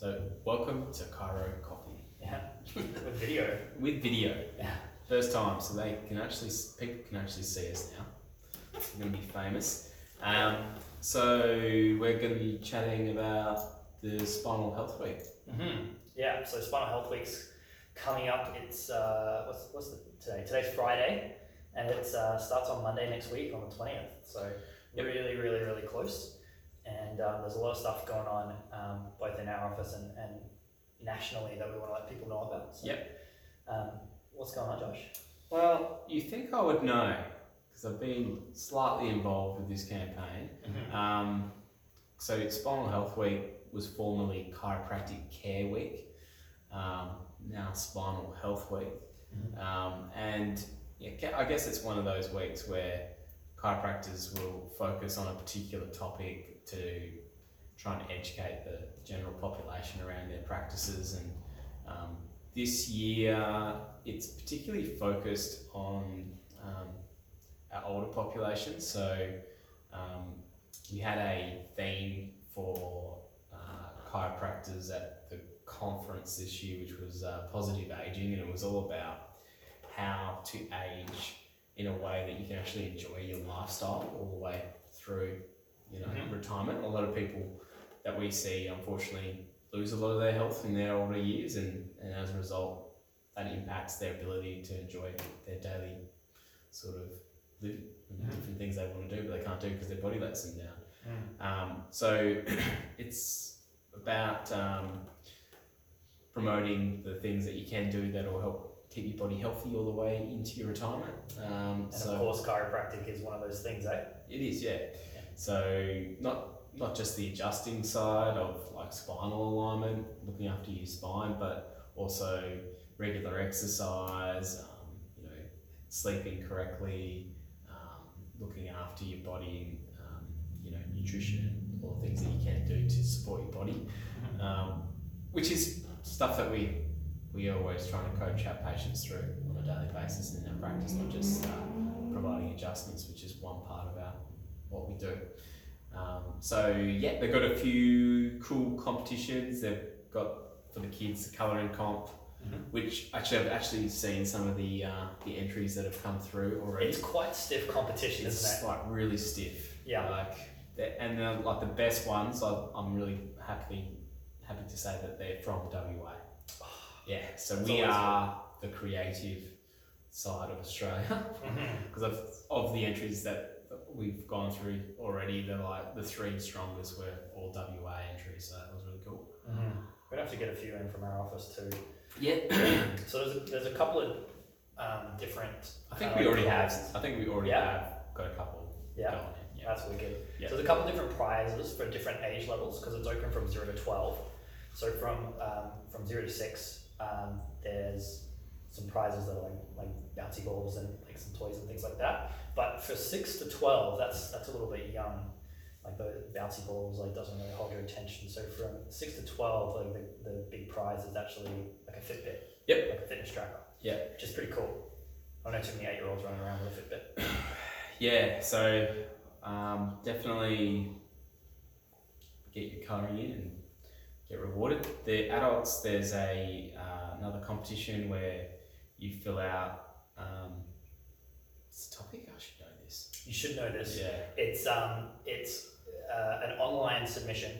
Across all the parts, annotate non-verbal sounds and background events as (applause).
So, welcome to Chiro Coffee Yeah, (laughs) with video. with video. Yeah. First time, so they can actually people can actually see us now. We're going to be famous. Um, so we're going to be chatting about the Spinal Health Week. hmm Yeah, so Spinal Health Week's coming up. It's uh, what's what's the, today? Today's Friday, and it uh, starts on Monday next week on the twentieth. So Yep. really, really, really close. And um, there's a lot of stuff going on um, both in our office and, and nationally that we want to let people know about. So, Yep. Um, what's going on, Josh? Well, you think I would know because I've been slightly involved with this campaign. Um, so Spinal Health Week was formerly Chiropractic Care Week, um, now Spinal Health Week, Mhm. um, and yeah, I guess it's one of those weeks where chiropractors will focus on a particular topic to try and educate the general population around their practices. And um, this year it's particularly focused on um, our older population. So um, we had a theme for uh, chiropractors at the conference this year, which was uh, positive aging, and it was all about how to age in a way that you can actually enjoy your lifestyle all the way through, you know, Mhm. retirement. A lot of people that we see, unfortunately, lose a lot of their health in their older years, and, and as a result, that impacts their ability to enjoy their daily sort of living Mhm. different things they want to do, but they can't do because their body lets them down. Mm. Um, so (clears throat) it's about um, promoting the things that you can do that will help keep your body healthy all the way into your retirement. Um, And so of course, chiropractic is one of those things, eh? it is, yeah. So not not just the adjusting side of like spinal alignment, looking after your spine, but also regular exercise, um, you know, sleeping correctly, um, looking after your body, um, you know, nutrition, all the things that you can do to support your body, um, which is stuff that we we are always trying to coach our patients through on a daily basis in our practice, not just uh, providing adjustments, which is one part of our what we do. Um, so yeah, they've got a few cool competitions. They've got for the kids the colouring comp, Mhm. which actually I've actually seen some of the uh, the entries that have come through already. It's quite stiff competition, It's isn't it? like really stiff. Yeah. Like and then like the best ones, I, I'm really happy happy to say that they're from WA. Yeah. So That's we are the creative side of Australia (laughs) because of of the entries that we've gone through already. They're like the three strongest were all WA entries, so that was really cool. Mhm. We'd have to get a few in from our office too. Yeah. (clears throat) So there's a, there's a couple of um, different. I think we already have. I think we already Yeah. have got a couple. Yeah, going in, Yeah. that's wicked. Yeah. So there's a couple of different prizes for different age levels because it's open from zero to twelve. So from um, from zero to six, um, there's some prizes that are like like bouncy balls and like some toys and things like that. But for six to twelve, that's that's a little bit young. Like the bouncy balls like doesn't really hold your attention. So from six to twelve, like the, the big prize is actually like a Fitbit. Yep. Like a fitness tracker. Yeah. Which is pretty cool. I don't know too many eight year olds running around with a Fitbit. (sighs) Yeah, so um, definitely get your coloring in and get rewarded. The adults, there's a uh, another competition where you fill out. Um, it's a topic I should know this. You should know this. Yeah, It's um, it's uh, an online submission,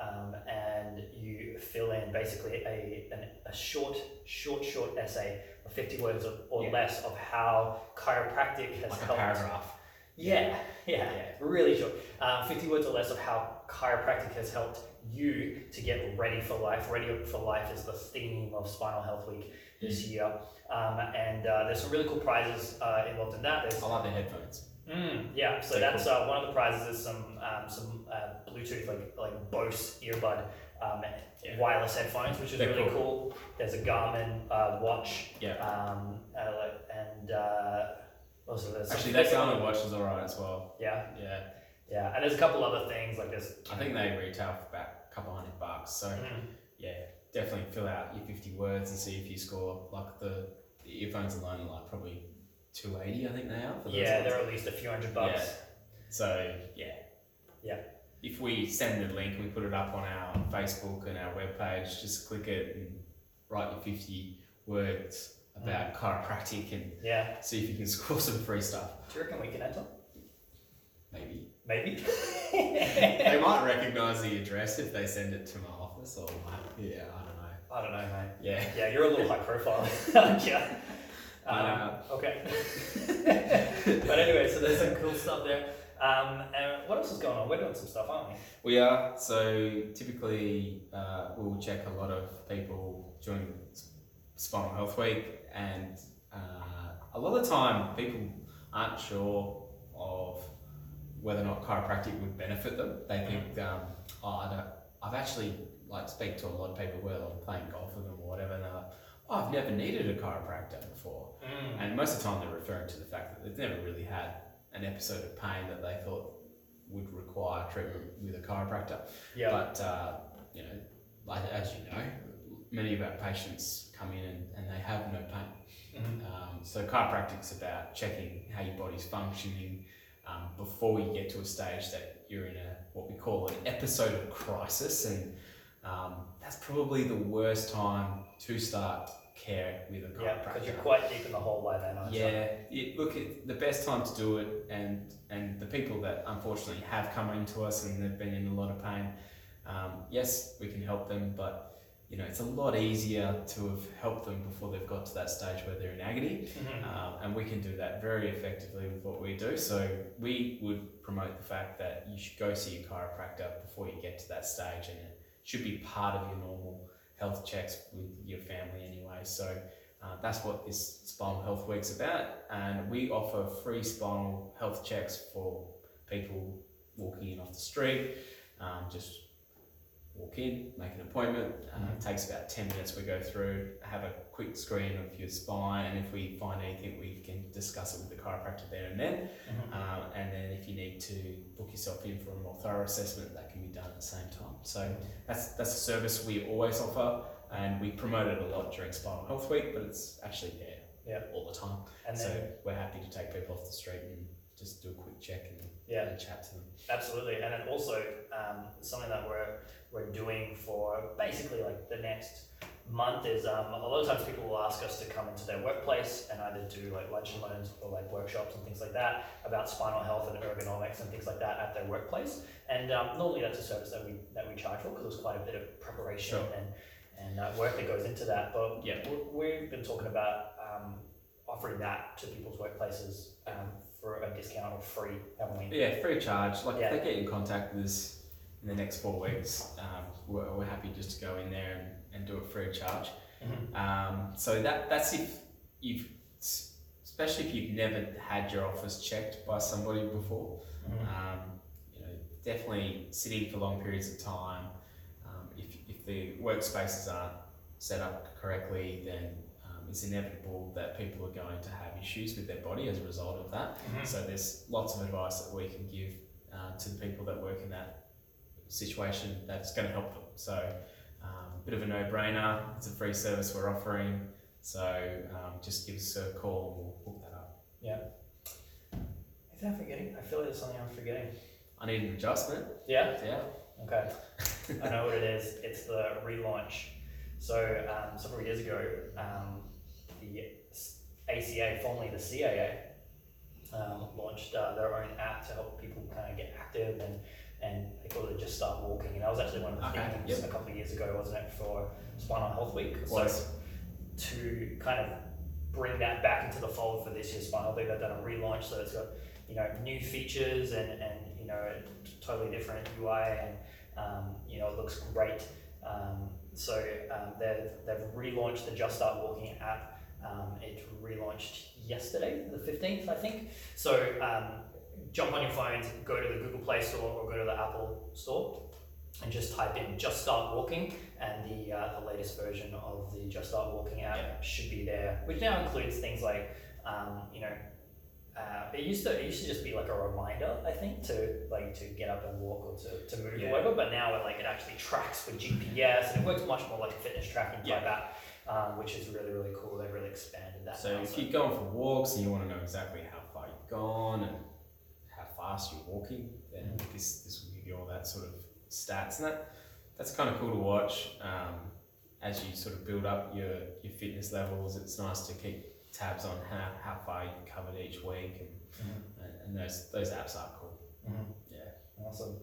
um, and you fill in basically a, an, a short, short, short essay of fifty words or, or Yeah. less of how chiropractic has like a paragraph. Yeah, yeah, (laughs) Yeah. yeah, really short. Um, fifty words or less of how chiropractic has helped you to get ready for life. Ready for life is the theme of Spinal Health Week this year, um, and uh, there's some really cool prizes uh, involved in that. There's I like the headphones. Mm, yeah, so Very that's uh, one of the prizes is some um, some uh, Bluetooth like like Bose earbud um, Yeah. wireless headphones, which is They're really cool. cool. There's a Garmin uh, watch, Yeah. um, uh, and uh, also there's Actually, that Garmin watch is alright as well. Yeah, Yeah, yeah, and there's a couple other things like this. I think they retail for about a couple hundred bucks. So Mm, yeah, definitely fill out your 50 words and see if you score. Like the, the earphones alone are like probably 280, I think they are. Yeah, they're at least a few hundred bucks. Yeah. So yeah, Yeah. if we send the link, we put it up on our Facebook and our webpage. Just click it and write your fifty words about chiropractic and Yeah. see if you can (laughs) score some free stuff. Do you reckon we can enter? Maybe Maybe. (laughs) (laughs) they might recognise the address if they send it to my office, or yeah, I don't know. I don't know, mate. Yeah. Yeah, you're a little high profile, you? Um, okay. but anyway, so there's some cool stuff there. Um, and what else is going on? We're doing some stuff, aren't we? We are. So typically, uh, we'll check a lot of people during S- Spinal Health Week, and uh, a lot of the time, people aren't sure of whether or not chiropractic would benefit them. They think, um, oh, I don't. I've actually like speak to a lot of people where I'm playing golf with them or whatever, and they're like, oh, I've never needed a chiropractor before. And most of the time, they're referring to the fact that they've never really had an episode of pain that they thought would require treatment with a chiropractor. Yeah. But uh, you know, like as you know, many of our patients come in and, and they have no pain. Mhm. Um, so chiropractic's about checking how your body's functioning um, before you get to a stage that you're in a what we call an episode of crisis, and um, that's probably the worst time to start care with a chiropractor. Yeah, because you're quite deep in the by then, aren't you? Yeah, it, look, it, the best time to do it, and and the people that unfortunately have come into us and they've been in a lot of pain, um, yes, we can help them, but you know it's a lot easier to have helped them before they've got to that stage where they're in agony, Mhm. um, and we can do that very effectively with what we do. So we would promote the fact that you should go see a chiropractor before you get to that stage, and it should be part of your normal health checks with your family anyway. So. Uh, that's what this Spinal Health Week's about, and we offer free spinal health checks for people walking in off the street. Um, just walk in, make an appointment. Uh, it takes about 10 minutes. We go through, have a quick screen of your spine, and if we find anything, we can discuss it with the chiropractor there and then. Mhm. Um, and then if you need to book yourself in for a more thorough assessment, that can be done at the same time. So that's that's a service we always offer, and we promote it a lot during Spinal Health Week, but it's actually there Yeah. all the time. And so we're happy to take people off the street and just do a quick check and, yeah, and chat to them. absolutely. And then also um, something that we're we're doing for basically like the next month is um, a lot of times people will ask us to come into their workplace and either do like lunch and learns or like workshops and things like that about spinal health and ergonomics and things like that at their workplace. And um, normally that's a service that we that we charge for because there's quite a bit of preparation Sure. and and uh, work that goes into that. But Yeah. we- we've been talking about um, offering that to people's workplaces um, for a discount or free? Yeah, free of charge. Like Yeah. if they get in contact with us in the next four weeks, um, we're, we're happy just to go in there and, and do it free of charge. Mhm. Um, so that that's if you've, especially if you've never had your office checked by somebody before. Mhm. Um, you know, definitely sitting for long periods of time. Um, if, if the workspaces aren't set up correctly, then it's inevitable that people are going to have issues with their body as a result of that. Mhm. So there's lots of advice that we can give uh, to the people that work in that situation that's going to help them. So um, bit of a no-brainer. It's a free service we're offering. So um, just give us a call and we'll hook that up. Anything I'm forgetting? I feel like there's something I'm forgetting. I need an adjustment. Yeah? Yeah. Okay. (laughs) I know what it is. It's the relaunch. So, um, several years ago, um, the ACA, formerly the CAA, um, launched uh, their own app to help people kind of get active and, and they called it Just Start Walking. And that was actually one of the Okay, themes yep. a couple of years ago, wasn't it, for Spinal Health Week? So, to kind of bring that back into the fold for this year's Spinal Week, they've done a relaunch, so it's got you know new features and, and you know a totally different UI and um, you know it looks great. Um, so um, they've they've relaunched the Just Start Walking app. Um, it relaunched yesterday, the fifteenth, I think. So um, jump on your phones, go to the Google Play Store or go to the Apple Store, and just type in "Just Start Walking." and the uh, the latest version of the Just Start Walking app should be there, which now includes things like um, you know. Uh, it used to it used to just be like a reminder, I think, to like to get up and walk or to, to move Yeah. or whatever. But now it like it actually tracks with GPS and it works much more like a fitness tracking type Yeah. app, um, which is really really cool. They've really expanded that. So if you're going for walks and you want to know exactly how far you've gone and how fast you're walking, then this this will give you all that sort of stats, and that that's kind of cool to watch. Um, as you sort of build up your, your fitness levels, it's nice to keep tabs on how, how far you've covered each week, and, and, and those those apps are cool. Mhm. Yeah. Awesome.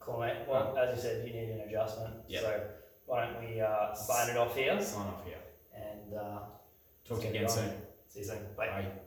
Cool, mate. Well, as you said, you need an adjustment. Yeah. So why don't we uh, sign it off here Sign off here. and uh, Talk to you again soon. see you soon. Bye. Bye.